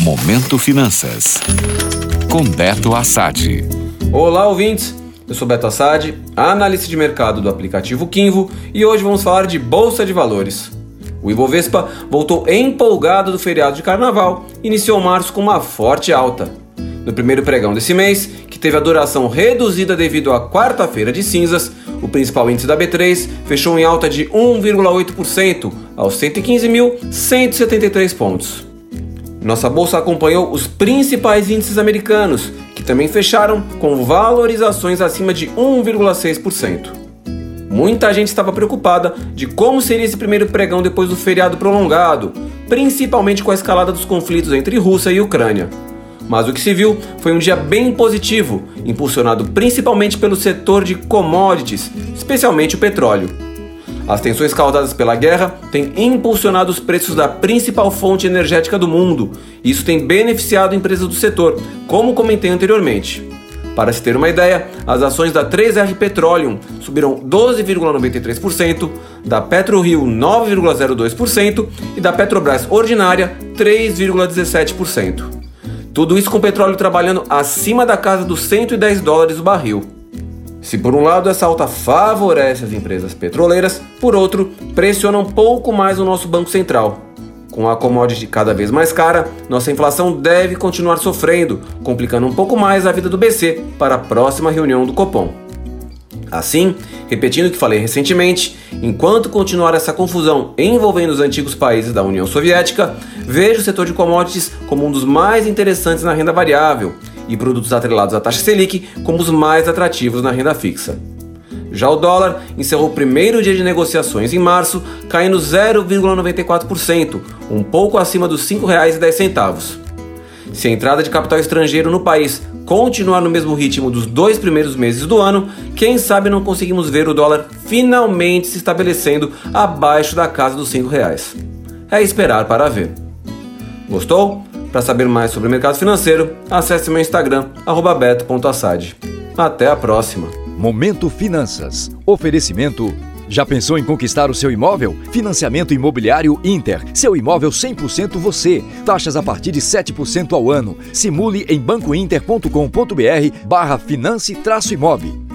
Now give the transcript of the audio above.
Momento Finanças. Com Beto Assad. Olá, ouvintes. Eu sou Beto Assad, analista de mercado do aplicativo Kinvo, e hoje vamos falar de bolsa de valores. O Ibovespa voltou empolgado do feriado de carnaval e iniciou março com uma forte alta. No primeiro pregão desse mês, que teve a duração reduzida devido à quarta-feira de cinzas, o principal índice da B3 fechou em alta de 1,8% aos 115.173 pontos. Nossa bolsa acompanhou os principais índices americanos, que também fecharam com valorizações acima de 1,6%. Muita gente estava preocupada de como seria esse primeiro pregão depois do feriado prolongado, principalmente com a escalada dos conflitos entre Rússia e Ucrânia. Mas o que se viu foi um dia bem positivo, impulsionado principalmente pelo setor de commodities, especialmente o petróleo. As tensões causadas pela guerra têm impulsionado os preços da principal fonte energética do mundo, isso tem beneficiado empresas do setor, como comentei anteriormente. Para se ter uma ideia, as ações da 3R Petroleum subiram 12,93%, da PetroRio 9,02% e da Petrobras Ordinária 3,17%. Tudo isso com o petróleo trabalhando acima da casa dos 110 dólares o barril. Se por um lado essa alta favorece as empresas petroleiras, por outro, pressiona um pouco mais o nosso Banco Central. Com a commodity cada vez mais cara, nossa inflação deve continuar sofrendo, complicando um pouco mais a vida do BC para a próxima reunião do Copom. Assim, repetindo o que falei recentemente, enquanto continuar essa confusão envolvendo os antigos países da União Soviética, vejo o setor de commodities como um dos mais interessantes na renda variável e produtos atrelados à taxa Selic como os mais atrativos na renda fixa. Já o dólar encerrou o primeiro dia de negociações em março, caindo 0,94%, um pouco acima dos R$ 5,10. Se a entrada de capital estrangeiro no país continuar no mesmo ritmo dos dois primeiros meses do ano, quem sabe não conseguimos ver o dólar finalmente se estabelecendo abaixo da casa dos R$ reais. É esperar para ver. Gostou? Para saber mais sobre o mercado financeiro, acesse meu Instagram, beto.assad. Até a próxima! Momento Finanças. Oferecimento já pensou em conquistar o seu imóvel? Financiamento Imobiliário Inter. Seu imóvel 100% você. Taxas a partir de 7% ao ano. Simule em bancointer.com.br barra finance-imob.